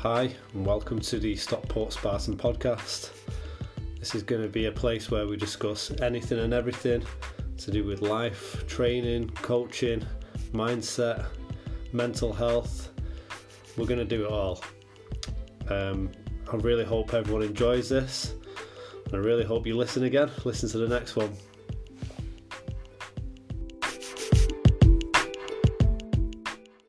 Hi, and welcome to the Stockport Spartan podcast. This is going to be a place where we discuss anything and everything to do with life, training, coaching, mindset, mental health. We're going to do it all. Um, I really hope everyone enjoys this. I really hope you listen again. Listen to the next one.